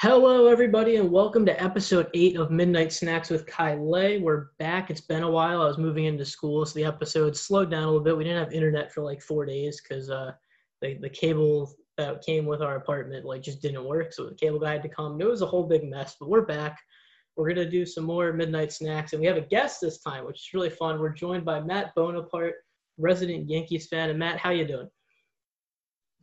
Hello, everybody, and welcome to episode eight of Midnight Snacks with Lay. We're back. It's been a while. I was moving into school, so the episode slowed down a little bit. We didn't have internet for like four days because uh, the the cable that came with our apartment like just didn't work. So the cable guy had to come. It was a whole big mess, but we're back. We're gonna do some more Midnight Snacks, and we have a guest this time, which is really fun. We're joined by Matt Bonaparte, resident Yankees fan. And Matt, how you doing?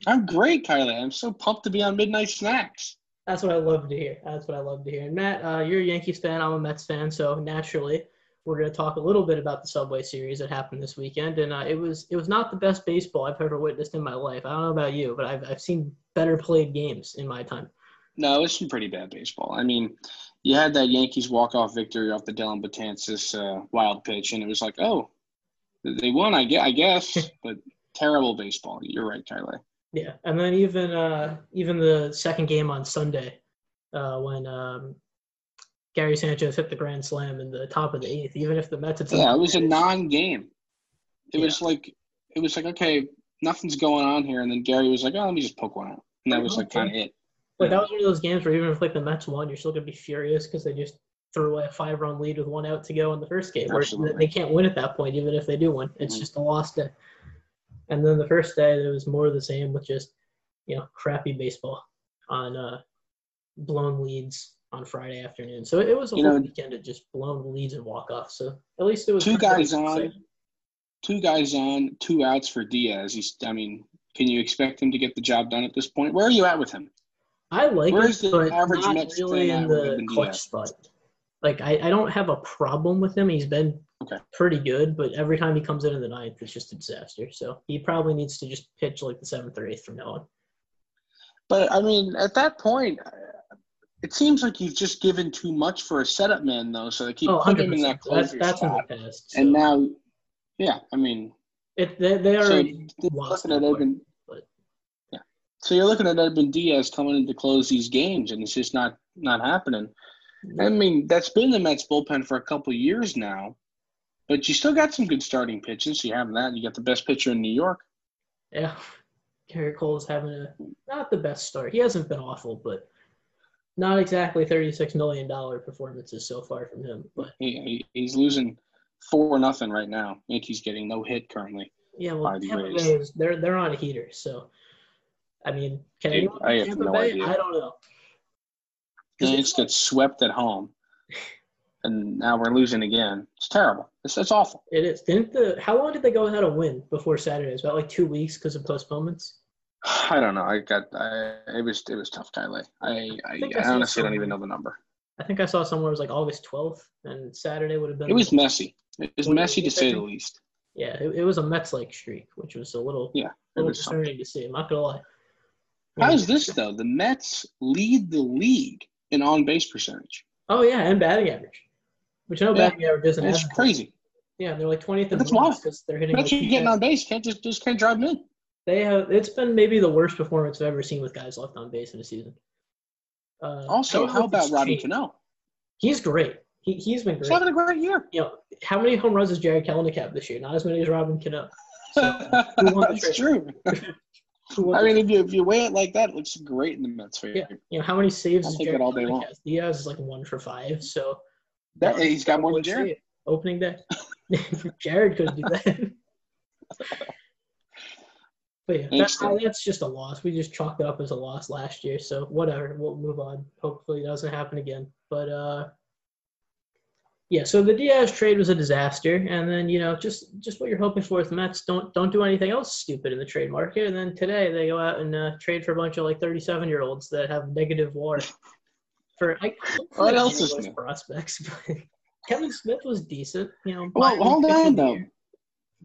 I'm great, Kylie. I'm so pumped to be on Midnight Snacks. That's what I love to hear. That's what I love to hear. And Matt, uh, you're a Yankees fan. I'm a Mets fan, so naturally, we're going to talk a little bit about the Subway Series that happened this weekend. And uh, it was it was not the best baseball I've ever witnessed in my life. I don't know about you, but I've I've seen better played games in my time. No, it's some pretty bad baseball. I mean, you had that Yankees walk off victory off the Dellin Betances uh, wild pitch, and it was like, oh, they won. I guess, I guess, but terrible baseball. You're right, Kylie. Yeah, and then even uh, even the second game on Sunday, uh, when um, Gary Sanchez hit the grand slam in the top of the eighth, even if the Mets had yeah, it was a non-game. It yeah. was like it was like okay, nothing's going on here, and then Gary was like, oh, let me just poke one out, and that was like kind of it. But that was one of those games where even if like the Mets won, you're still gonna be furious because they just threw away a five-run lead with one out to go in the first game. Where they can't win at that point, even if they do win. It's mm-hmm. just a loss day. And then the first day, there was more of the same with just, you know, crappy baseball on uh, blown leads on Friday afternoon. So it was a you whole know, weekend of just blown leads and walk off. So at least it was two guys on, two guys on, two outs for Diaz. He's, I mean, can you expect him to get the job done at this point? Where are you at with him? I like Where's him, the average not Mets really in the clutch spot. Like I, I don't have a problem with him. He's been okay. pretty good, but every time he comes in in the ninth, it's just a disaster. So he probably needs to just pitch like the seventh or eighth from now on. But I mean, at that point, it seems like you've just given too much for a setup man, though. So they keep oh, putting him in that closer that's, that's spot. Past, so. And now, yeah, I mean, it they, they already so looking at Edwin, but. yeah. So you're looking at Edwin Diaz coming in to close these games, and it's just not not happening. I mean, that's been the Mets bullpen for a couple years now, but you still got some good starting pitches. You have that. You got the best pitcher in New York. Yeah, Gerrit Cole's having a not the best start. He hasn't been awful, but not exactly thirty-six million dollar performances so far from him. But he, he's losing four nothing right now. Yankees getting no hit currently. Yeah, well, Tampa Bay is they're they're on a heater. So, I mean, can Dude, anyone I Tampa no Bay? Idea. I don't know. Yankees get swept at home, and now we're losing again. It's terrible. It's, it's awful. It is. Didn't the how long did they go without a win before Saturday? It's about like two weeks because of postponements. I don't know. I got. I, it was. It was tough, Kylie. I. I, I, I honestly don't even know the number. I think I saw somewhere it was like August twelfth, and Saturday would have been. It was messy. It was messy to say the least. Yeah, it, it was a Mets-like streak, which was a little. Yeah, a little concerning something. to see. I'm not gonna lie. How's this though? The Mets lead the league in on base percentage. Oh yeah, and batting average, which I know yeah. batting average isn't. It's crazy. Yeah, they're like twentieth. That's why because they're hitting. That's like getting on base. Can't just just can't drive them in. They have. It's been maybe the worst performance I've ever seen with guys left on base in a season. Uh, also, how about Robbie Cano? He's great. He he's been great. He's having a great year. You know, how many home runs has Jarred Kelenic have this year? Not as many as Robin Cano. So, That's true. I mean, if you if you weigh it like that, it looks great in the Mets favor. Yeah, you know how many saves I'll take it all day long. Has? Diaz is like one for five, so that, he's got more than Jarred. Opening day, Jarred could do that. but yeah, that's, that's just a loss. We just chalked it up as a loss last year, so whatever. We'll move on. Hopefully, it doesn't happen again. But uh, yeah, so the Diaz trade was a disaster, and then you know just just what you're hoping for with the Mets don't don't do anything else stupid in the trade market, and then today they go out and uh, trade for a bunch of like 37 year olds that have negative WAR. For I, what else is new? prospects? Kevin Smith was decent, you know. Well, hold on though. You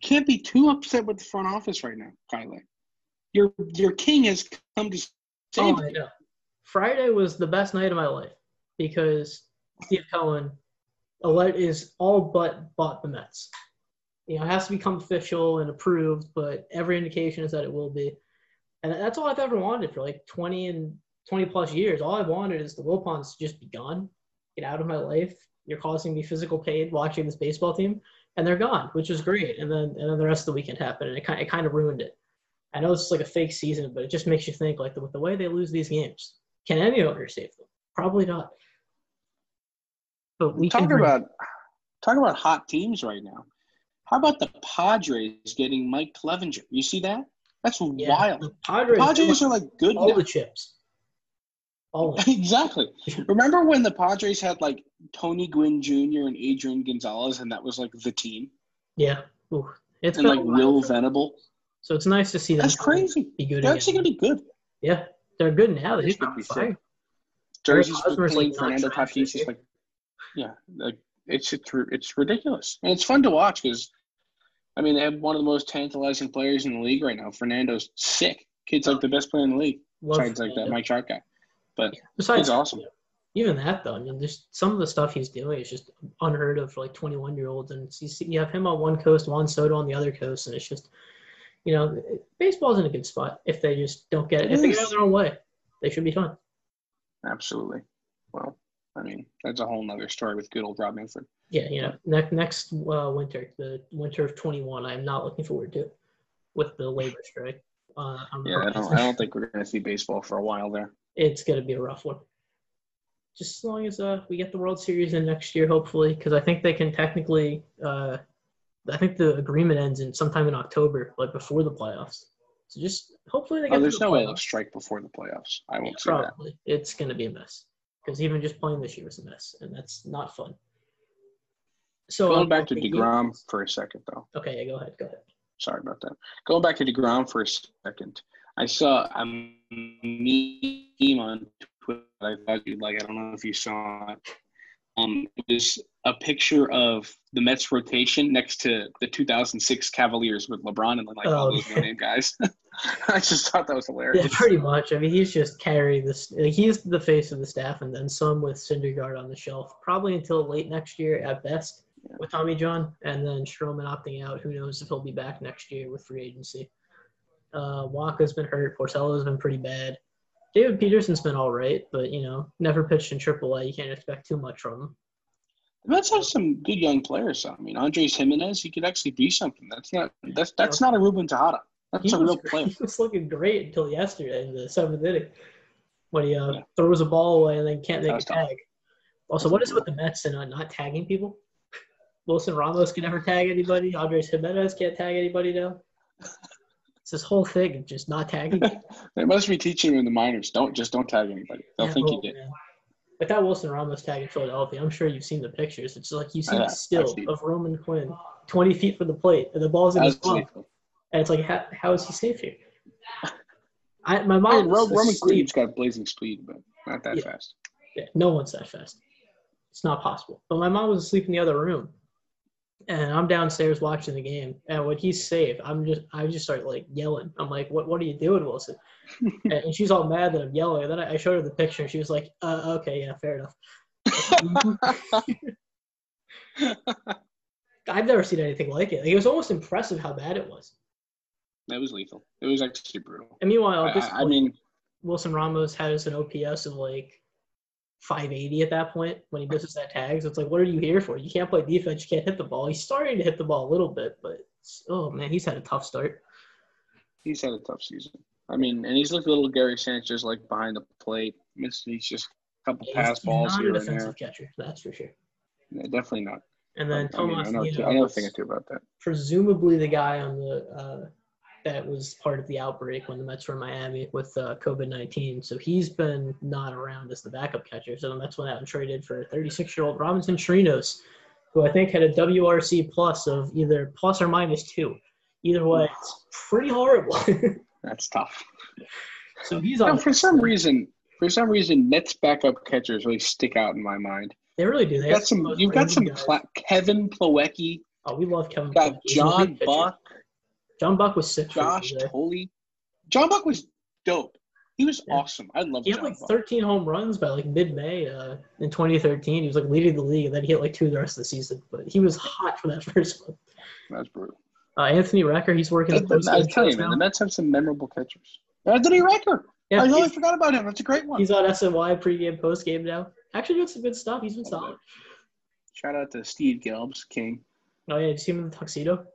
can't be too upset with the front office right now, Kylie. Your your king has come to oh, save oh, I know. Friday was the best night of my life because Steve Cohen alert is all but bought the Mets. You know, it has to become official and approved, but every indication is that it will be. And that's all I've ever wanted for like 20 and 20 plus years. All I wanted is the Wilpons to just be gone, get out of my life. You're causing me physical pain watching this baseball team, and they're gone, which is great. And then and then the rest of the weekend happened, and it kind it kind of ruined it. I know it's like a fake season, but it just makes you think like the, with the way they lose these games, can any owner save them? Probably not. But we talk can about talk about hot teams right now. How about the Padres getting Mike Clevinger? You see that? That's yeah, wild. The Padres, The Padres are like good all now. the chips. Them. exactly. Remember when the Padres had like Tony Gwynn Jr. and Adrian Gonzalez, and that was like the team, Yeah. Ooh. It's and like Will Venable. So it's nice to see them That's crazy. be good They're again. actually gonna be good. Yeah, they're good now. They They just should be sick. Jersey's playing like, Fernando Tatis is like, yeah, like it's it's it's ridiculous, and it's fun to watch because, I mean, they have one of the most tantalizing players in the league right now. Fernando's sick. Kid's like the best player in the league, Love besides like that Mike Trout guy. But Besides, he's awesome. even that though, I mean, just some of the stuff he's doing is just unheard of for like 21 year olds, and you, see, you have him on one coast, Juan Soto on the other coast, and it's just, you know, baseball's in a good spot if they just don't get it. It If they out their own way, they should be fine. absolutely. Well, I mean, that's a whole nother story with good old Rob Manfred. Yeah, you know, next next uh, winter, the winter of 21, I'm not looking forward to with the labor strike. Uh, Yeah, I don't. I don't think we're gonna see baseball for a while there. It's going to be a rough one. Just as long as uh, we get the World Series in next year, hopefully, because I think they can technically. Uh, I think the agreement ends in sometime in October, like before the playoffs. So just hopefully they get Oh, there's the no way they'll strike before the playoffs. I won't see that. Probably it's going to be a mess because even just playing this year was a mess, and that's not fun. So Going um, back to deGrom for a second, though. Okay, yeah, go ahead, go ahead. Sorry about that. Going back to deGrom for a second, I saw a meme on Twitter that I thought you'd like. I don't know if you saw it. Um, it was a picture of the Mets rotation next to the 2006 Cavaliers with LeBron and like all Oh, those yeah. no-name guys. I just thought that was hilarious. Yeah, pretty much. I mean, he's just carrying this. Like, he's the face of the staff, and then some with Syndergaard on the shelf, probably until late next year at best Yeah. with Tommy John, and then Stroman opting out. Who knows if he'll be back next year with free agency? Uh, Wacha's been hurt. Porcello's been pretty bad. David Peterson's been all right, but you know, never pitched in AAA. You can't expect too much from him. The Mets have some good young players. I mean, Andres Gimenez, he could actually be something. That's not that's that's not a Ruben Tejada. That's He a real player. he was looking great until yesterday in the seventh inning when he uh, Yeah. throws a ball away and then can't make a was tough. tag. Also, what is it with the Mets and uh, not tagging people? Wilson Ramos can never tag anybody. Andres Gimenez can't tag anybody now. It's this whole thing of just not tagging. They must be teaching him in the minors. Don't just don't tag anybody. They'll Yeah, think well, you did. man. Like that Wilson Ramos tag in Philadelphia, I'm sure you've seen the pictures. It's like you see the still seen. of Roman Quinn, 20 feet from the plate, and the ball's in his glove. And it's like, how, how is he safe here? I, my mom mean, Roman. Quinn's got blazing speed, but not that Yeah. fast. Yeah, no one's that fast. It's not possible. But my mom was asleep in the other room, and I'm downstairs watching the game. And when he's safe, I'm just I just start like yelling. I'm like, "What What are you doing, Wilson?" and, and she's all mad that I'm yelling. And then I I showed her the picture, and she was like, uh, "Okay, yeah, fair enough." I've never seen anything like it. Like, it was almost impressive how bad it was. That was lethal. It was actually brutal. And meanwhile, I, this I- I mean, Wilson Ramos has an OPS of like 580 at that point when he misses that tag. So it's like, what are you here for? You can't play defense. You can't hit the ball. He's starting to hit the ball a little bit, but oh man, he's had a tough start. he's had a tough season. I mean, and he's looked a little Gary Sanchez like behind the plate. Missed he's just a couple pass balls not a here and there. catcher, that's for sure. Yeah, definitely not. And then I mean, Tomas I know, Nido I know a thing or two about that. presumably the guy on the uh, that was part of the outbreak when the Mets were in Miami with uh, COVID 19. So he's been not around as the backup catcher. So the Mets went out and traded for 36 year old Robinson Chirinos, who I think had a WRC plus of either plus or minus two. Either way, it's pretty horrible. That's tough. so he's No, for some reason, for some reason, Mets backup catchers really stick out in my mind. They really do. They You've got some. You've got some. Kevin Plawecki. Oh, we love Kevin. Got. John Buck. pitcher. John Buck was sick. Josh you. Thole. John Buck was dope. He was Yeah. awesome. I love him. He had John like Buck. 13 home runs by like mid-May uh, in 2013. He was like leading the league, and then he hit like two the rest of the season. But he was hot for that first one. That's brutal. Uh, Anthony Recker, he's working. I, the post I tell you, man, now. the Mets have some memorable catchers. Anthony Recker. Yeah, I totally forgot about him. That's a great one. he's on SNY pregame, postgame now. Actually doing some good stuff. He's been solid. Shout out to Steve Gelbs, King. Oh yeah, did you see him in the tuxedo?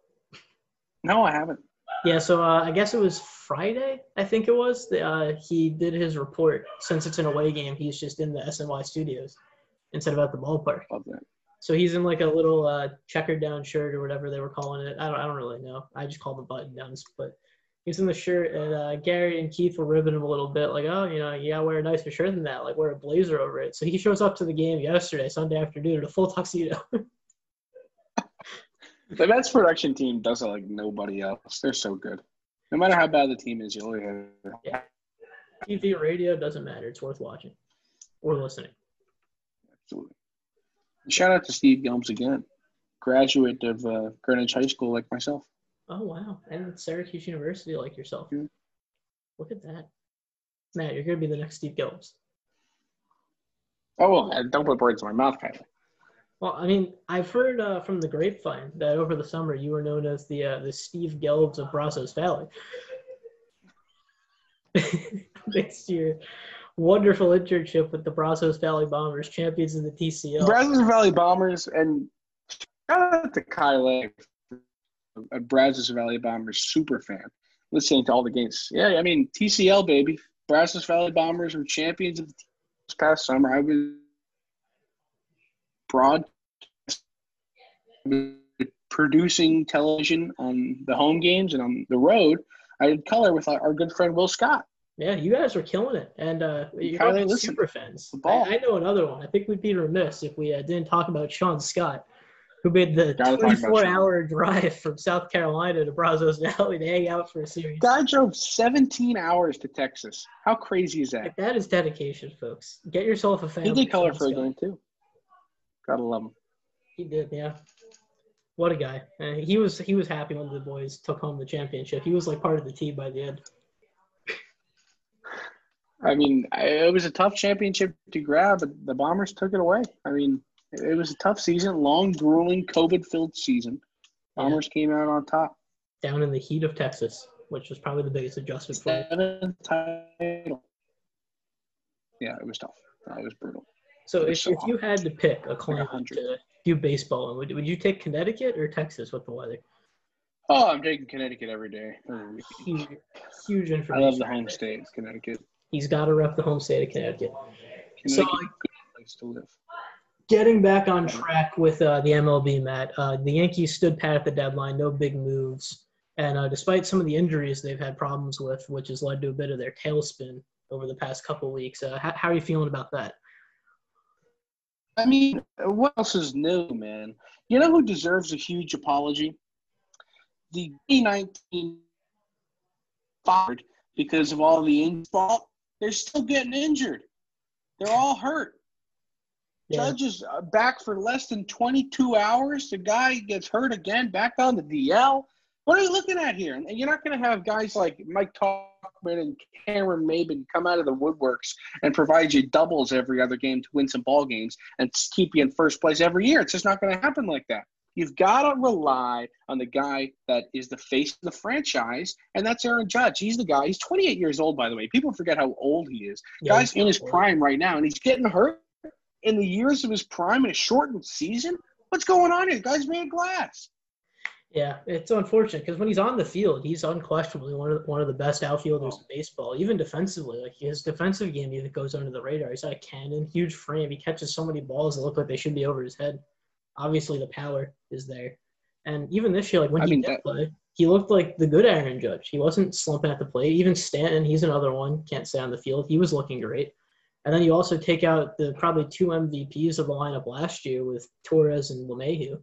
No, I haven't. Yeah, so uh, I guess it was Friday. I think it was. Uh, he did his report. Since it's an away game, he's just in the SNY studios instead of at the ballpark. Love that. So he's in like a little uh, checkered down shirt or whatever they were calling it. I don't, I don't really know. I just call them button downs, but he's in the shirt. And uh, Gary and Keith were ribbing him a little bit, like, oh, you know, you gotta wear a nicer shirt than that, like wear a blazer over it. So he shows up to the game yesterday, Sunday afternoon, in a full tuxedo. the Mets production team does it like nobody else. They're so good. No matter how bad the team is, you always have. Yeah. TV, radio doesn't matter. It's worth watching or listening. Absolutely. Shout out to Steve Gelbs again, graduate of uh, Greenwich High School like myself. Oh wow, and Syracuse University like yourself. Yeah. Look at that, Matt. You're gonna be the next Steve Gelbs. Oh well, don't put words in my mouth, Kylie. Well, I mean, I've heard uh, from the grapevine that over the summer you were known as the uh, the Steve Gelbs of Brazos Valley. To your wonderful internship with the Brazos Valley Bombers, champions of the TCL. Brazos Valley Bombers, and shout out to Kyle, a Brazos Valley Bombers super fan, listening to all the games. Yeah, I mean TCL baby, Brazos Valley Bombers were champions of the this past summer. I was broad producing television on the home games and on the road. I did color with our good friend Will Scott. Yeah, you guys are killing it, and uh, you're super fans. I, I, know another one. I think we'd be remiss if we uh, didn't talk about Sean Scott, who made the 24-hour drive from South Carolina to Brazos Valley to hang out for a series. Guy drove 17 hours to Texas. How crazy is that? Like, that is dedication, folks. Get yourself a fan. He did color for a game too. Gotta love him. He did, yeah. What a guy! Uh, he was he was happy when the boys took home the championship. He was like part of the team by the end. I mean, it was a tough championship to grab, but the Bombers took it away. I mean, it was a tough season, long, grueling, COVID-filled season. Bombers yeah. came out on top. Down in the heat of Texas, which was probably the biggest adjustment for them. title. Yeah, it was tough. It was brutal. So, if, so if you had to pick a climate to do baseball, would would you take Connecticut or Texas with the weather? Oh, I'm taking Connecticut every day. Huge, huge information. I love the home state, Connecticut. He's got to rep the home state of Connecticut. so, place to live. Getting back on track with uh, the MLB, Matt. Uh, the Yankees stood pat at the deadline, no big moves, and uh, despite some of the injuries they've had problems with, which has led to a bit of their tailspin over the past couple weeks. Uh, how, how are you feeling about that? I mean, what else is new, man? You know who deserves a huge apology? The '19 fired because of all the injuries they're still getting injured. They're all hurt. Yeah. Judges uh, back for less than 22 hours. The guy gets hurt again, back on the DL. What are you looking at here? And you're not going to have guys like Mike Tauchman and Cameron Maybin come out of the woodworks and provide you doubles every other game to win some ball games and keep you in first place every year. It's just not going to happen like that. You've got to rely on the guy that is the face of the franchise, and that's Aaron Judge. He's the guy. He's 28 years old, by the way. People forget how old he is. Yeah, Guy's in his prime right now, and he's getting hurt in the years of his prime in a shortened season. What's going on here? The guy's made glass. Yeah, it's unfortunate because when he's on the field, he's unquestionably one of the, one of the best outfielders oh. in baseball. Even defensively, like his defensive game even goes under the radar. He's got a cannon, huge frame. He catches so many balls that look like they should be over his head obviously the power is there. And even this year, like when I he mean, did that, play, he looked like the good Aaron Judge. He wasn't slumping at the plate. Even Stanton, he's another one, can't stay on the field. He was looking great. And then you also take out the probably two MVPs of the lineup last year with Torres and LeMahieu.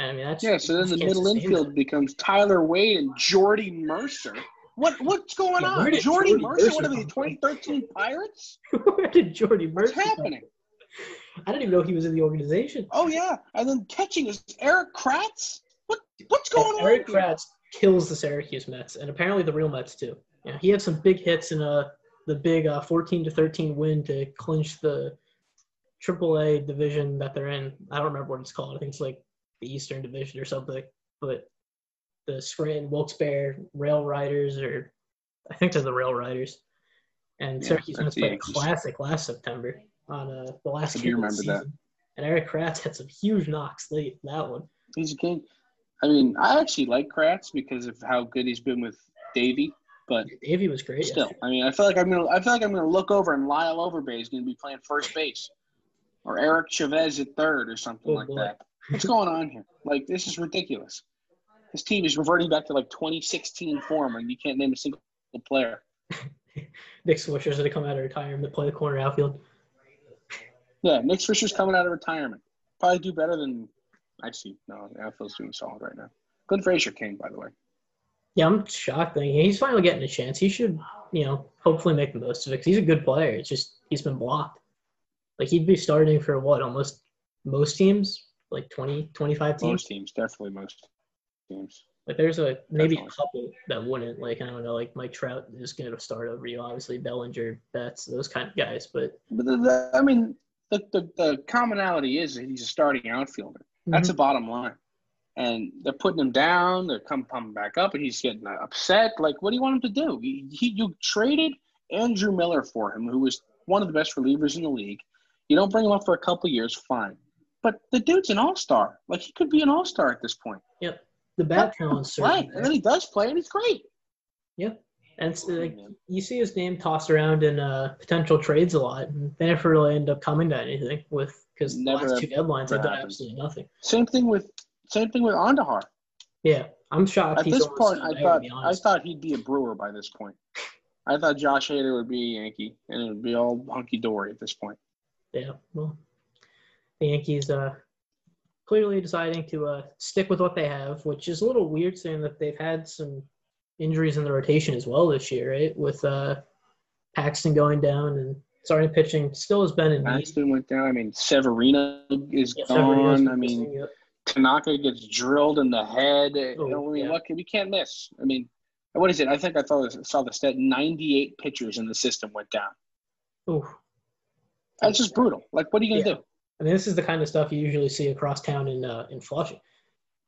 I mean, that's yeah. So then the middle infield that. becomes Tyler Wade and Jordy Mercer. What what's going yeah, on? Jordy, Mercer, Mercer, what are the 2013 Pirates? where did Jordy Mercer? What's happening? I didn't even know he was in the organization. Oh yeah, and then catching is Erik Kratz. What what's going on? Erik Kratz kills the Syracuse Mets, and apparently the real Mets too. Yeah, he had some big hits in uh the big uh, 14 to 13 win to clinch the AAA division that they're in. I don't remember what it's called. I think it's like the Eastern Division or something. But the Scranton Wilkes-Barre Rail Riders, or I think they're the Rail Riders, and yeah, Syracuse Mets play a classic last September on uh, the last. game. do remember that. And Erik Kratz had some huge knocks late in that one. He's a king. I mean, I actually like Kratz because of how good he's been with Davey. But Davey was great. still, yesterday. I mean, I feel like I'm gonna, I feel like I'm gonna look over and Lyle Overbay is gonna be playing first base, or Eric Chavez at third, or something Oh, like boy. that. What's going on here? Like, this is ridiculous. This team is reverting back to like 2016 form, and you can't name a single player. Nick Swisher's gonna come out of retirement, to play the corner outfield. Yeah, Nick Swisher's coming out of retirement. Probably do better than actually. No, the outfield's doing solid right now. Clint Frazier came, by the way. Yeah, I'm shocked. That he's finally getting a chance. He should, you know, hopefully make the most of it. 'cause he's a good player. It's just he's been blocked. Like he'd be starting for what almost most teams, like 20, 25 teams. Most teams, definitely most teams. Like there's a maybe a couple that wouldn't. Like I don't know, like Mike Trout is going to start over you. Obviously Bellinger, Betts, those kind of guys. But But the, the, I mean, the, the the commonality is that he's a starting outfielder. That's Mhm. the bottom line. And they're putting him down. They're come coming back up, and he's getting upset. Like, what do you want him to do? He, he, you traded Andrew Miller for him, who was one of the best relievers in the league. You don't bring him up for a couple years, fine. But the dude's an all star. Like, he could be an all star at this point. Yep. The bat talent's Play, certainly and then he does play, and he's great. Yep. And it's, like, you see his name tossed around in uh, potential trades a lot, and they never really end up coming to anything with because the last two deadlines have done absolutely nothing. Same thing with same thing with Andahar. Yeah, I'm shocked. At this point, I thought I thought he'd be a Brewer by this point. I thought Josh Hader would be a Yankee, and it would be all hunky dory at this point. Yeah, well, the Yankees uh, clearly deciding to uh, stick with what they have, which is a little weird, saying that they've had some injuries in the rotation as well this year, right? With uh, Paxton going down and starting pitching still has been in. Paxton went down. I mean, Severino is Yeah, gone. I mean, yep. Tanaka gets drilled in the head. Oh, I mean, yeah. what we can't miss. I mean, what is it? I think I saw saw the stat: ninety-eight pitchers in the system went down. Ooh. That's just brutal. Like, what are you gonna Yeah. do? I mean, this is the kind of stuff you usually see across town in uh, in Flushing.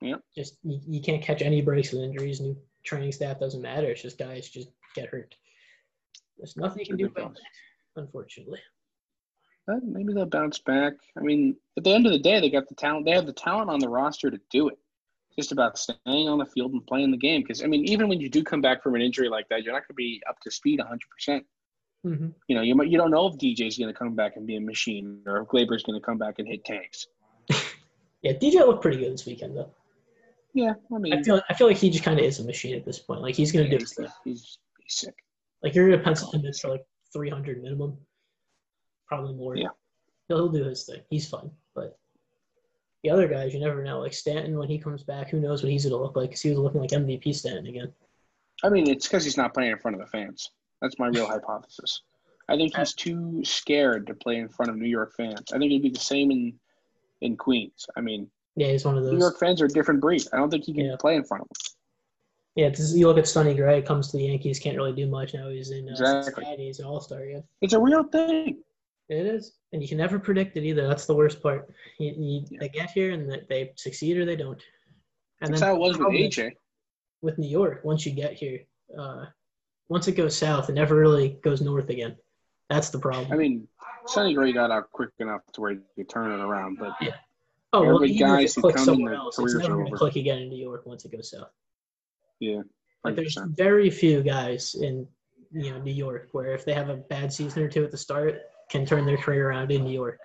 Yeah. Just you, you can't catch any breaks with injuries. New training staff doesn't matter. It's just guys just get hurt. There's nothing you can do about that, unfortunately. But maybe they'll bounce back. I mean, at the end of the day, they got the talent. They have the talent on the roster to do it. It's just about staying on the field and playing the game. Because I mean, even when you do come back from an injury like that, you're not going to be up to speed 100. percent hmm You know, you might, you don't know if DJ's going to come back and be a machine, or if Gleyber's going to come back and hit tanks. Yeah, DJ looked pretty good this weekend though. Yeah, I mean, I feel I feel like he just kind of is a machine at this point. Like he's gonna do his thing. he's, he's sick. Like you're gonna pencil him in for like 300 minimum, probably more. Yeah. he'll, he'll do his thing. He's fun, but the other guys, you never know. Like Stanton, when he comes back, who knows what he's gonna look like? Because he was looking like MVP Stanton again. I mean, it's because he's not playing in front of the fans. That's my real hypothesis. I think he's too scared to play in front of New York fans. I think it'd be the same in in Queens. I mean, Yeah, he's one of those. New York fans are a different breed. I don't think he can Yeah. play in front of them. Yeah, it's, you look at Sonny Gray, comes to the Yankees, can't really do much now. He's in uh, Exactly. Cincinnati. He's an All Star again. It's a real thing. It is, and you can never predict it either. That's the worst part. You, you, Yeah. They get here and they- they succeed or they don't. And That's then how it was with AJ. with New York. Once you get here, uh, once it goes south, it never really goes north again. That's the problem. I mean, Sonny Gray got out quick enough to where he could turn it around, but yeah. oh, well, guys who clicks come in, somewhere their else, it's never are going to over. click again in New York once it goes south. yeah, Like there's very few guys in you know New York where if they have a bad season or two at the start, can turn their career around in New York.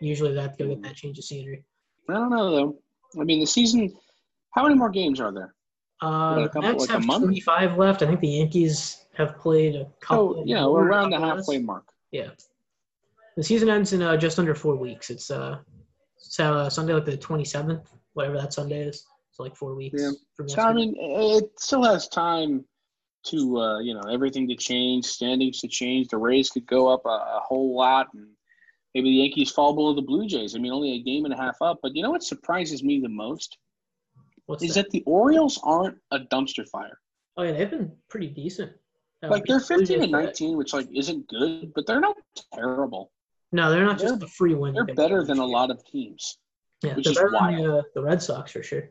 Usually they have to go get that change of scenery. I don't know though. I mean, the season. How many more games are there? Uh, About the couple- Mets like have 25 left. I think the Yankees have played a couple. Oh, know, we're around the less. halfway mark. Yeah. The season ends in uh, just under four weeks. It's uh, so uh, Sunday like the 27th, whatever that Sunday is. So like four weeks Yeah. from So I mean, it still has time to uh, you know everything to change, standings to change. The Rays could go up a, a whole lot, and maybe the Yankees fall below the Blue Jays. I mean, only a game and a half up. But you know what surprises me the most What's is that? that the Orioles aren't a dumpster fire. Oh yeah, they've been pretty decent. Uh, Like they're beat the Blue 15 and that. 19, which like isn't good, but they're not terrible. No, they're not just They're- a free win. They're better than a lot of teams. Yeah, which they're better wild. than the, uh, the Red Sox for sure.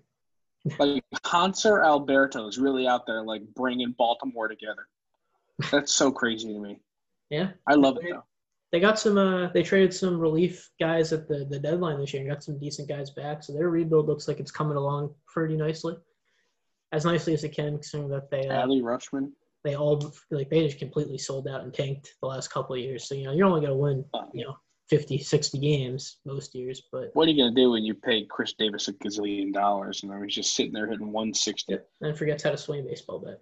Like Hanser Alberto is really out there, like bringing Baltimore together. That's so crazy to me. Yeah, I love it though. They got some. Uh, they traded some relief guys at the the deadline this year and got some decent guys back. So their rebuild looks like it's coming along pretty nicely, as nicely as it can, considering that they uh, Adley Rutschman. they all like they just completely sold out and tanked the last couple of years. So you know you're only gonna win you know 50, 60 games most years, but What are you gonna do when you pay Chris Davis a gazillion dollars and then he's just sitting there hitting one sixty? and forgets how to swing a baseball bat.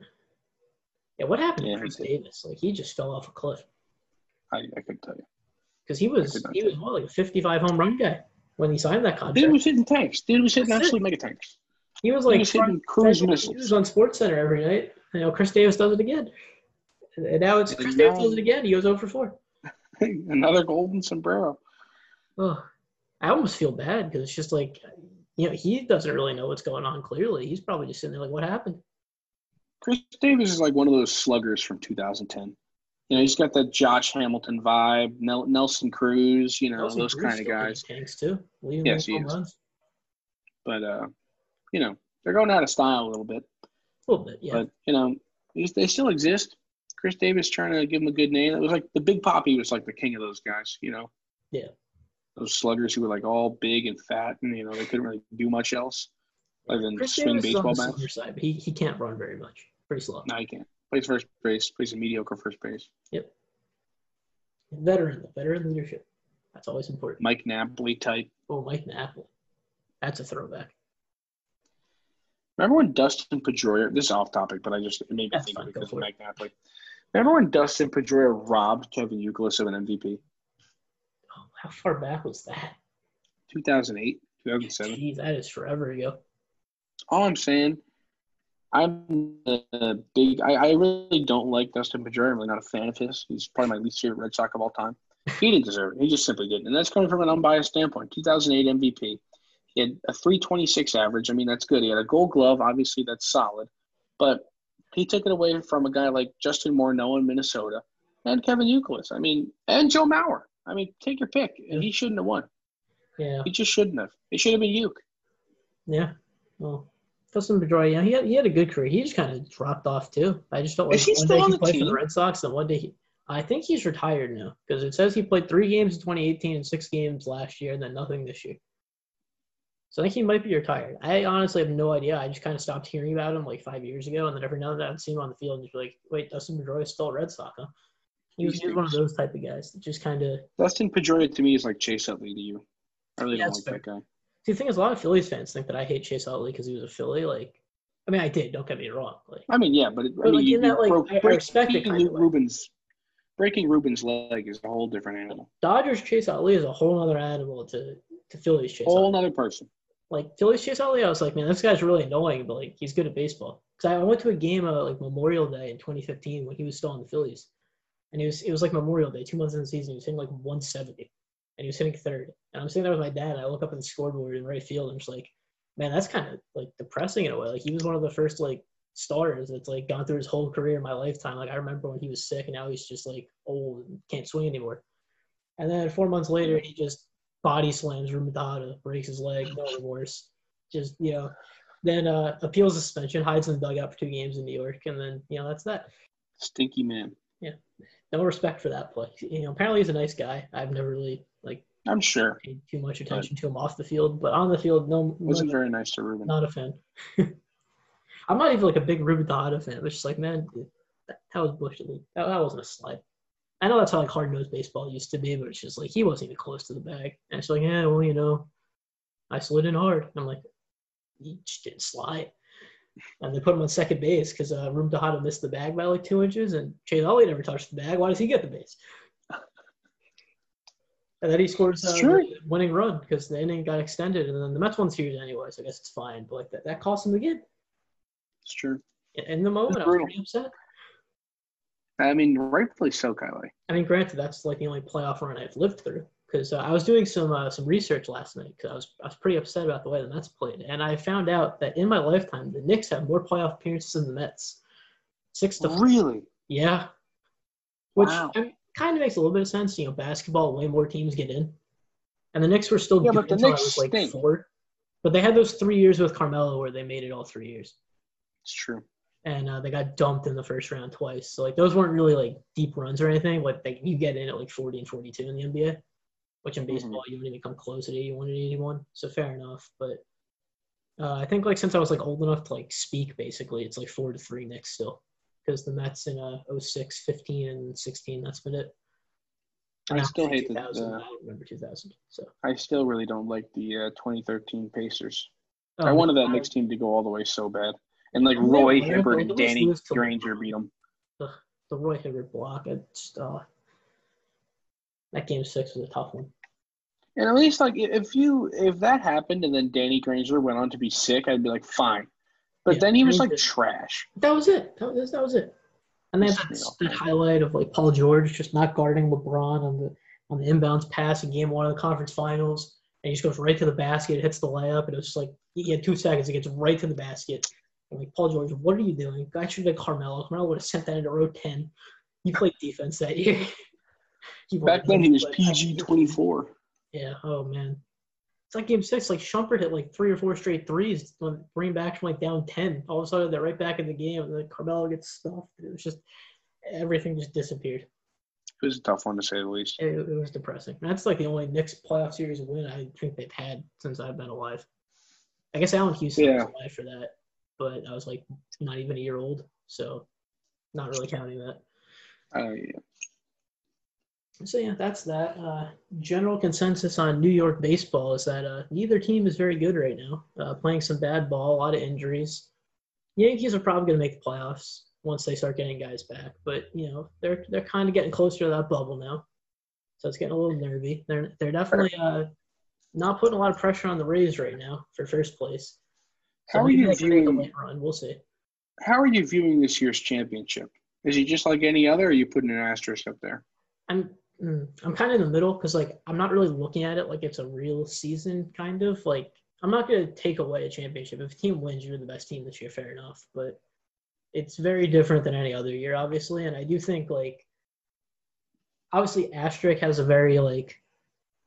Yeah, what happened Yeah, to Chris Davis? Like he just fell off a cliff I, I could tell you. because he was he was what like a 55 home run guy when he signed that contract. Dude was hitting tanks. Dude was hitting That's it. absolute mega tanks. He was He like was hitting cruise he was on Sports Center every night. You know, Chris Davis does it again, and now it's Chris Davis does it again. He goes over four. Another golden sombrero. Oh, I almost feel bad because it's just like, you know, he doesn't really know what's going on. Clearly, he's probably just sitting there like, "What happened?" Chris Davis is like one of those sluggers from 2010. You know, he's got that Josh Hamilton vibe, Nel- Nelson Cruz, you know, Nelson those Cruz kind of guys. Tanks too. Leading Yes, he is. runs. But, uh, you know, they're going out of style a little bit. A little bit, yeah. But, you know, they still exist. Chris Davis trying to give him a good name. It was like the Big Papi was like the king of those guys, you know? Yeah. Those sluggers who were like all big and fat and, you know, they couldn't really do much else other than Chris swing Davis on baseball bats. side, but he, he can't run very much. Pretty slow. No, he can't. Plays first base, plays a mediocre first base. Yep. Veteran, veteran leadership. That's always important. Mike Napoli type. Oh, Mike Napoli. That's a throwback. Remember when Dustin Pedroia? This is off topic, but I just it made me That's think fine, of it because of. Mike Napoli. Remember when Dustin Pedroia robbed Kevin Youkilis of an MVP? Oh, how far back was that? 2008, 2007. Jeez, that is forever ago. All I'm saying, I'm a big. I, I really don't like Dustin Pedroia. I'm really not a fan of his. He's probably my least favorite Red Sox of all time. He didn't deserve it. He just simply didn't, and that's coming from an unbiased standpoint. 2008 MVP. He had a 326 average. I mean, that's good. He had a Gold Glove. Obviously, that's solid, but he took it away from a guy like Justin Morneau in Minnesota and Kevin Youkilis. I mean, and Joe Mauer. I mean, take your pick. And he shouldn't have won. Yeah, He just shouldn't have. It should have been Youk. yeah. Well, Dustin Pedroia, yeah, he had, he had a good career. He just kind of dropped off too. I just felt like Is he one still day on he the played for team? the Red Sox, and one day he, I think he's retired now because it says he played three games in 2018 and six games last year, and then nothing this year. So I think he might be retired. I honestly have no idea. I just kind of stopped hearing about him like five years ago, and then every now and then I'd see him on the field and just be like, "Wait, Dustin Pedroia is still a Red Sox, huh?" He was, he was one of those type of guys that just kind of. Dustin Pedroia to me is like Chase Utley to you. I really Yeah, don't like that guy. See, the thing is, a lot of Phillies fans think that I hate Chase Utley because he was a Philly. Like, I mean, I did. Don't get me wrong. Like, I mean, yeah, but, it, I mean, like, you, that, like, broke, I- I respect it breaking kind of. Ruben's breaking Ruben's leg is a whole different animal. Dodgers Chase Utley is a whole other animal to to Phillies Chase Whole Utley. another person. Like Phillies Chase Utley, I was like, man, this guy's really annoying, but like he's good at baseball. Because I went to a game of like Memorial Day in 2015 when he was still on the Phillies, and he was it was like Memorial Day, two months in the season. He was hitting like 170, and he was hitting third. And I'm sitting there with my dad, and I look up at the scoreboard in right field, and I'm just like, man, that's kind of like depressing in a way. Like he was one of the first like stars that's like gone through his whole career in my lifetime. Like I remember when he was sick, and now he's just like old and can't swing anymore. And then four months later, he just body slams Ruben Tejada, breaks his leg, no remorse. Just you know, then uh, appeals suspension, hides in the dugout for two games in New York, and then you know that's that. Stinky man. Yeah, no respect for that play. You know, apparently he's a nice guy. I've never really I'm sure. paid too much attention to him off the field, but on the field, no, Wasn't very nice to Ruben. not a fan. I'm not even like a big Ruben Tejada fan. It's just like, man, dude, that, that was bush league. That, that wasn't a slide. I know that's how like hard nosed baseball used to be, but it's just like he wasn't even close to the bag. And it's like, yeah, well, you know, I slid in hard. And I'm like, he just didn't slide. And they put him on second base because uh, Ruben Tejada missed the bag by like two inches, and Chase Utley never touched the bag. Why does he get the base? And then he scores uh, the winning run because the inning got extended, and then the Mets won the series anyway, so I guess it's fine. But like that, that cost him the game. It's true. In- the moment, I was pretty upset. I mean, rightfully so, Kylie. I mean, granted, that's like the only playoff run I've lived through because uh, I was doing some uh, some research last night because I was I was pretty upset about the way the Mets played, and I found out that in my lifetime the Knicks have more playoff appearances than the Mets, six to. Really? Yeah, which Wow. I mean, kind of makes a little bit of sense. You know, basketball, way more teams get in, and the Knicks were still Yeah, good but the until I Knicks was like stink. four. But they had those three years with Carmelo where they made it all three years. It's true. and uh, they got dumped in the first round twice. So like those weren't really like deep runs or anything. Like they, you get in at like 40 and 42 in the NBA, which in baseball mm-hmm. you wouldn't even come close at 81 and 81. So fair enough. But uh, I think like since I was like old enough to like speak, basically it's like four to three Knicks still because the Mets in uh 06, 15, and 16. That's been it. I still hate the. Uh, I remember 2000. So I still really don't like the uh, 2013 Pacers. Oh, I wanted that Knicks team to go all the way so bad, and like Roy Hibbert and Danny Granger beat them. The, the Roy Hibbert block, it's uh, that game six was a tough one. And at least like if you if that happened and then Danny Granger went on to be sick, I'd be like fine. But yeah, then he was like trash. That was it. That was that was it. And they had that, highlight of like Paul George just not guarding LeBron on the on the inbounds pass in game one of the conference finals. And he just goes right to the basket, hits the layup, and it was just like he had two seconds, he gets right to the basket. And like Paul George, what are you doing? I should have Carmelo. Carmelo would have sent that into row ten. He played defense that year. Back then he was PG twenty four. Yeah. Oh man. It's like game six. Like Shumpert hit like three or four straight threes, bring back from like down ten. All of a sudden they're right back in the game, and then Carmelo gets stuffed. It was just everything just disappeared. It was a tough one to say the least. It, it was depressing. That's like the only Knicks playoff series win I think they've had since I've been alive. I guess Allan Houston yeah. was alive for that, but I was like not even a year old, so not really counting that. Oh uh, yeah. So yeah, that's that. Uh, general consensus on New York baseball is that uh, neither team is very good right now. Uh, playing some bad ball, a lot of injuries. Yankees are probably going to make the playoffs once they start getting guys back, but you know they're they're kind of getting closer to that bubble now, so it's getting a little nervy. They're they're definitely uh, not putting a lot of pressure on the Rays right now for first place. So how are you viewing? Run. We'll see. How are you viewing this year's championship? Is it just like any other? Or are you putting an asterisk up there? I'm mm, I'm kind of in the middle because like I'm not really looking at it like it's a real season. Kind of like I'm not gonna take away a championship. If a team wins, you're the best team this year. Fair enough, but it's very different than any other year, obviously. And I do think like obviously asterisk has a very like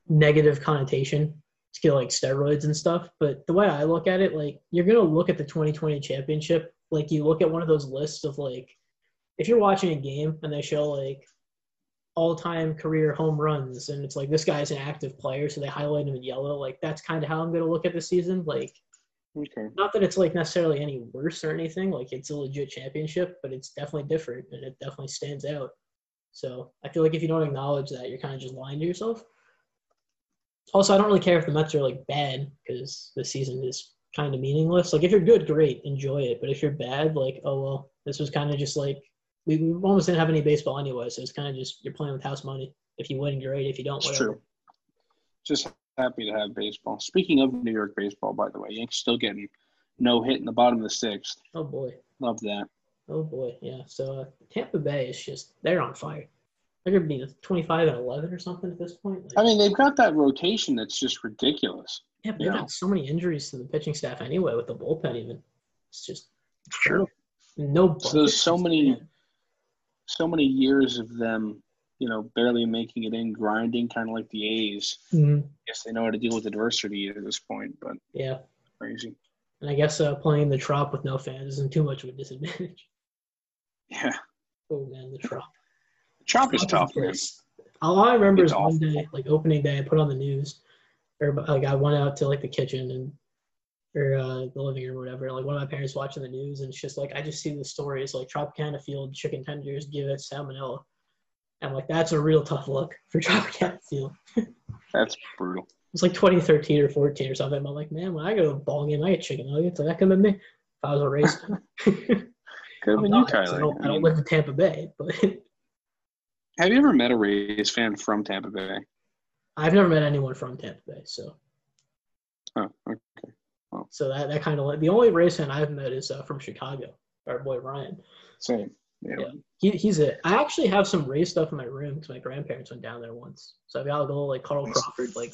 negative connotation to get, like steroids and stuff. But the way I look at it, like you're gonna look at the 2020 championship, like you look at one of those lists of like if you're watching a game and they show like all-time career home runs and it's like this guy's an active player so they highlight him in yellow. Like that's kind of how i'm going to look at the season. Like okay. not that it's like necessarily any worse or anything like it's a legit championship but it's definitely different and it definitely stands out. So i feel like if you don't acknowledge that you're kind of just lying to yourself. Also i don't really care if the mets are like bad because the season is kind of meaningless. Like if you're good great enjoy it but if you're bad like oh well this was kind of just like we, almost didn't have any baseball anyway, so it's kind of just you're playing with house money. If you win, great. If you don't, whatever. true. Just happy to have baseball. Speaking of New York baseball, by the way, Yankees still getting no hit in the bottom of the sixth. Oh boy, love that. Oh boy, yeah. So uh, Tampa Bay is just they're on fire. They're gonna be 25 and 11 or something at this point. Like, I mean, they've got that rotation that's just ridiculous. Yeah, but they've got so many injuries to the pitching staff anyway with the bullpen. Even it's just true. No. So there's so many so many years of them, you know, barely making it in, grinding, kind of like the A's. Mm-hmm. Guess they know how to deal with adversity at this point, but yeah, crazy. And I guess uh, playing the Trop with no fans isn't too much of a disadvantage. Yeah. Oh man, the Trop. The Trop is tough. All I remember it's is awful. one day, like opening day, I put on the news, or like I went out to like the kitchen and or uh, the living room or whatever. Like one of my parents watching the news, and it's just like I just see the stories like Tropicana Field chicken tenders give it salmonella. I'm like, that's a real tough look for Tropicana Field. that's brutal. It's like 2013 or 14 or something. I'm like, man, when I go to a ball game, I get chicken nuggets. Like, that could have been me if I was a race. could have been you, Tyler. I don't, I don't live in Tampa Bay, but. have you ever met a Rays fan from Tampa Bay? I've never met anyone from Tampa Bay, so. Oh, okay. So that, that kind of like the only Rays fan I've met is uh, from Chicago. Our boy Ryan. Same. Yeah. yeah. He, he's it. I actually have some Rays stuff in my room because my grandparents went down there once. So I've got a little like Carl Crawford like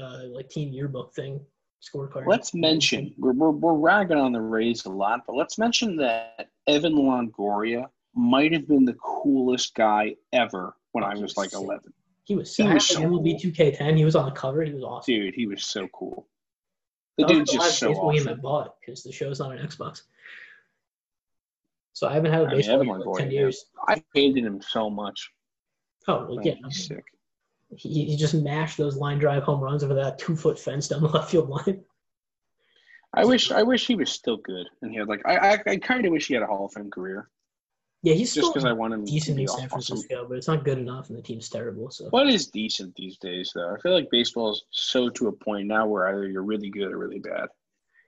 uh, like team yearbook thing scorecard. Let's mention we're, we're we're ragging on the Rays a lot, but let's mention that Evan Longoria might have been the coolest guy ever when I was like. He was. He was so MLB cool. 2K10. He was on the cover. He was awesome. Dude, he was so cool. The dude's just so awesome. game I bought because the show's not on Xbox. So I haven't had a baseball game in like ten years. I hated him so much. Oh, well, yeah. Oh, sick. He, he just mashed those line drive home runs over that two foot fence down the left field line. I wish I wish he was still good and he had like I I, I kind of wish he had a Hall of Fame career. Yeah, he's just because I want him decent in San Francisco, awesome. but it's not good enough, and the team's terrible. So what is decent these days, though? I feel like baseball is so to a point now where either you're really good or really bad.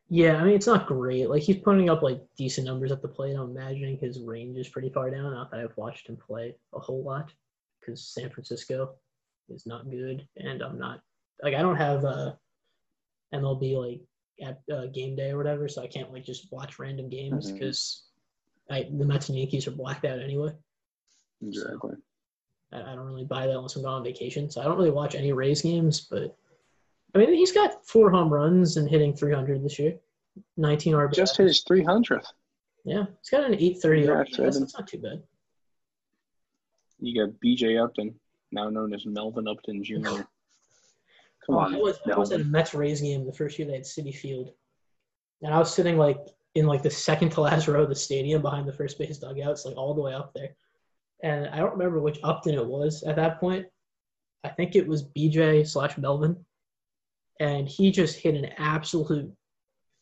Yeah, I mean it's not great. Like he's putting up like decent numbers at the plate. I'm imagining his range is pretty far down. Not that I've watched him play a whole lot, because San Francisco is not good, and I'm not like I don't have uh MLB like at uh, game day or whatever, so I can't like just watch random games because mm-hmm. the Mets and Yankees are blacked out anyway. Exactly. So I, I, don't really buy that unless I'm going on vacation, so I don't really watch any Rays games. But I mean, he's got four home runs and hitting 300 this year, 19 RBI. Just hit his 300th. Yeah, he's got an 830 RBI. That's not too bad. You got B.J. Upton, now known as Melvin Upton Jr. Come on. I was, I was at a Mets Rays game the first year they had Citi Field, and I was sitting like in like the second to last row of the stadium behind the first base dugouts, like all the way up there. And I don't remember which Upton it was at that point. I think it was BJ slash Melvin, and he just hit an absolute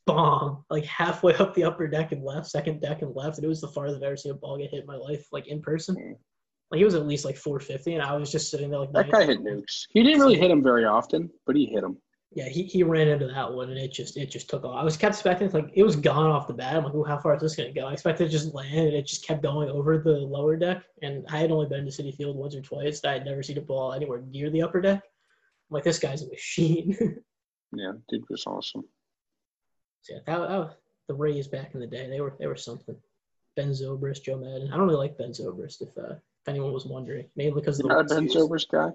bomb like halfway up the upper deck and left, second deck and left, and it was the farthest I've ever seen a ball get hit in my life, like in person. Like he was at least like 450, and I was just sitting there like that guy hit nukes. He didn't really hit him very often, but he hit him. Yeah, he, he ran into that one, and it just it just took off. I was kept expecting like it was gone off the bat. I'm like, oh, how far is this gonna go? I expected it to just land, and it just kept going over the lower deck. And I had only been to Citi Field once or twice. I had never seen a ball anywhere near the upper deck. I'm like, this guy's a machine. yeah, dude was awesome. So yeah, that, that was the Rays back in the day. They were they were something. Ben Zobrist, Joe Maddon. I don't really like Ben Zobrist if uh, if anyone was wondering, mainly because of the World Ben Zobrist guy.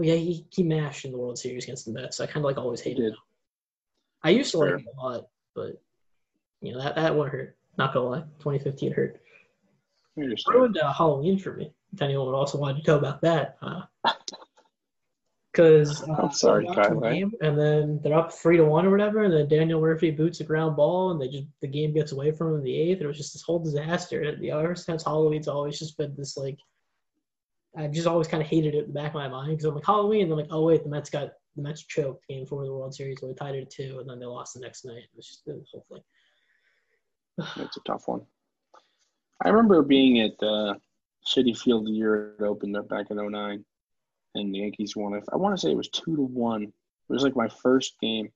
Well, yeah, he, he mashed in the World Series against the Mets. So I kind of like always hated him. I used to Fair. like him a lot, but you know that that one hurt. Not gonna lie, 2015 hurt. Ruined uh, Halloween for me. If anyone would also want to know about that, because uh, I'm sorry, Kyle. and then they're up three to one or whatever, and then Daniel Murphy boots a ground ball, and they just the game gets away from him in the eighth. It was just this whole disaster. And the ever since Halloween's always just been this like I just always kind of hated it in the back of my mind because I'm like Halloween, and I'm like, oh wait, the Mets got the Mets choked game four of the World Series where they tied it at two, and then they lost the next night. It was just whole thing. That's a tough one. I remember being at uh, Citi Field the year it opened up back in 09, and the Yankees won. I want to say it was two to one. It was like my first game.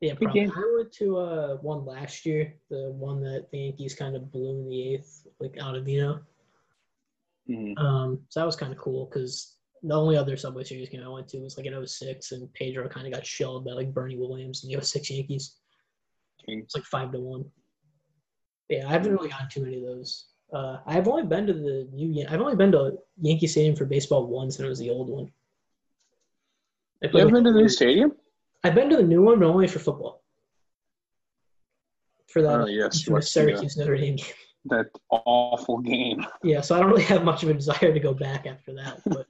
Yeah, probably. Game. I went to uh, one last year, the one that the Yankees kind of blew in the eighth, like out of you know. Mm-hmm. Um, so that was kind of cool because the only other Subway Series game I went to was like in 06, and Pedro kind of got shelled by like Bernie Williams and the 06 Yankees. It's like five to one. Yeah, I haven't really gotten too many of those. Uh, I've only been to the new. I've only been to Yankee Stadium for baseball once, and it was the old one. You ever been to the new stadium? I've been to the new one, but only for football. For that, oh, yes, Syracuse Notre Dame game that awful game. Yeah, so I don't really have much of a desire to go back after that, but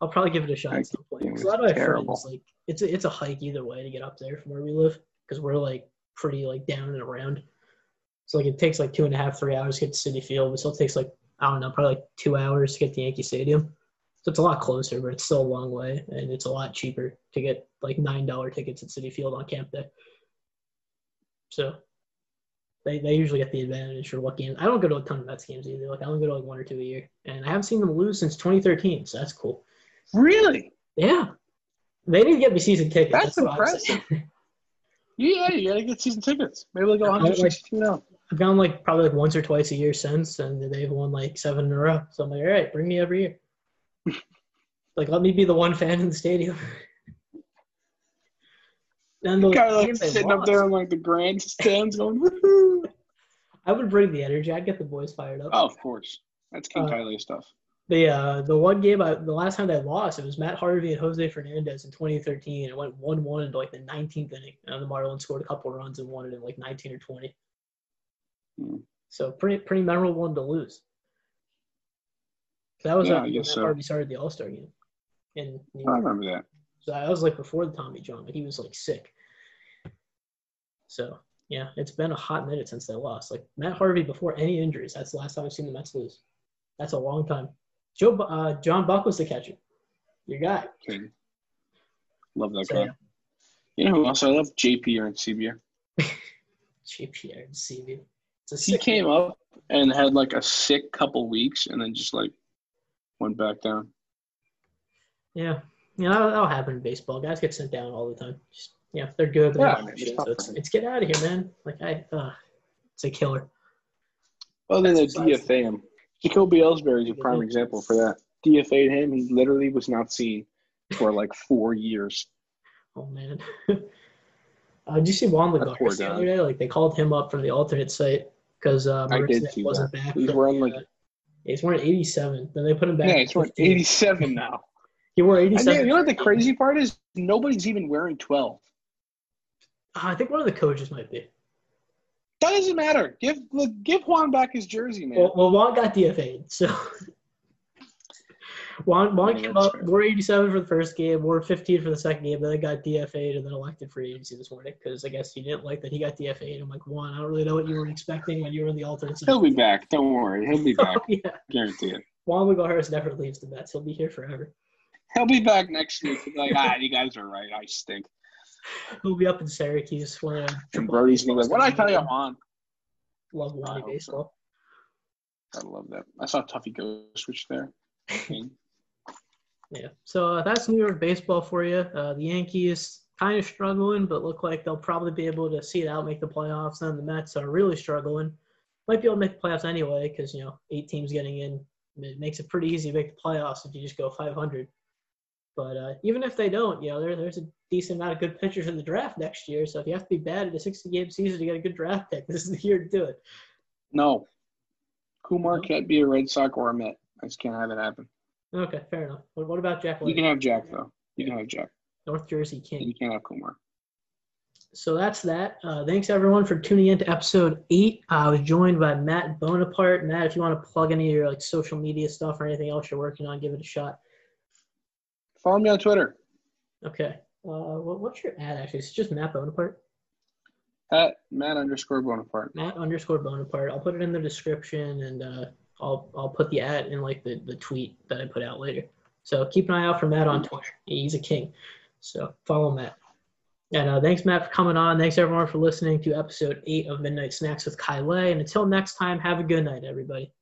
I'll probably give it a shot at some point. Because a lot of my terrible. friends, like, it's a, it's a hike either way to get up there from where we live because we're like pretty like down and around. So like it takes like two and a half, three hours to get to Citi Field, but still takes like I don't know, probably like two hours to get to Yankee Stadium. So it's a lot closer, but it's still a long way, and it's a lot cheaper to get like nine dollar tickets at Citi Field on camp day. So they, they usually get the advantage for what games. I don't go to a ton of Mets games either. Like I only go to like one or two a year, and I haven't seen them lose since 2013. So that's cool. Really? Yeah. They need to get me season tickets. That's, that's impressive. yeah, you gotta get season tickets. Maybe go 162 like, now. I've gone like probably like once or twice a year since, and they've won like seven in a row. So I'm like, all right, bring me every year. like, let me be the one fan in the stadium. And the of like sitting lost. up there in like the grandstands going, woohoo. I would bring the energy. I'd get the boys fired up. Oh, of course. That's King uh, Kylie stuff. The uh, the one game I the last time they lost, it was Matt Harvey and Jose Fernandez in 2013. It went one one into like the 19th inning, and the Marlins scored a couple runs and won it in like 19 or 20. Hmm. So pretty pretty memorable one to lose. That was yeah, uh, Matt so. Harvey started the All Star game. In I remember that. So I was like before the Tommy John, but he was like sick. So yeah, it's been a hot minute since they lost. Like Matt Harvey before any injuries. That's the last time I've seen the Mets lose. That's a long time. Joe, uh, John Buck was the catcher. Your guy. King. Love that so, guy. Yeah. You know who else I love? JP Arencibia. JP Arencibia. He came game. up and had like a sick couple weeks, and then just like went back down. Yeah, yeah, that'll, that'll happen in baseball. Guys get sent down all the time. Just yeah, they're good. They're yeah, it's, so it's, it's, get out of here, man. Like I, uh, it's a killer. Well, then the DFA him. Jacoby Ellsbury is a prime example for that. DFA'd him. He literally was not seen for like four years. Oh man. uh, did you see Juan Lagares the other day? Like they called him up from the alternate site because uh, wasn't that. back. He's wearing like. Uh, he's wearing 87. Then they put him back. Yeah, he's wearing 87 now. He wore 87. you know what the crazy part is? Nobody's even wearing 12. Uh, I think one of the coaches might be. That doesn't matter. Give give Juan back his jersey, man. Well, well Juan got DFA'd, so Juan, Juan came up, wore 87 for the first game, wore 15 for the second game, then got DFA'd and then elected free agency this morning because I guess he didn't like that he got DFA'd. I'm like, Juan, I don't really know what you were expecting when you were in the alternate. He'll be back. Don't worry. He'll be back. oh, yeah. Guarantee it. Juan Lagares never leaves the Mets. He'll be here forever. He'll be back next week. like, ah, you guys are right. I stink. He'll be up in Syracuse when. And Brodie's gonna be like, "What I tell you, Juan?" Love Lonnie baseball. I love that. I saw Tuffy go switch there. yeah. So uh, that's New York baseball for you. Uh, the Yankees kind of struggling, but look like they'll probably be able to see it out, make the playoffs. And the Mets are really struggling. Might be able to make the playoffs anyway because you know eight teams getting in. It makes it pretty easy to make the playoffs if you just go 500. But uh, even if they don't, you know, there, there's a decent amount of good pitchers in the draft next year. So if you have to be bad at a 60 game season to get a good draft pick, this is the year to do it. No. Kumar no? can't be a Red Sox or a Met. I just can't have it happen. Okay, fair enough. What, what about Jack? You can have Jack, though. You can have Jack. North Jersey King. You can't have Kumar. So that's that. Uh, thanks everyone for tuning in to episode eight. Uh, I was joined by Matt Bonaparte. Matt, if you want to plug any of your like social media stuff or anything else you're working on, give it a shot. Follow me on Twitter. Okay. Uh, what's your ad actually? It's just Matt Bonaparte. At Matt underscore Bonaparte. Matt underscore Bonaparte. I'll put it in the description and uh, I'll I'll put the ad in like the, the tweet that I put out later. So keep an eye out for Matt on Twitter. He's a king. So follow Matt. And uh, thanks, Matt, for coming on. Thanks, everyone, for listening to episode eight of Midnight Snacks with Kai Lay. And until next time, have a good night, everybody.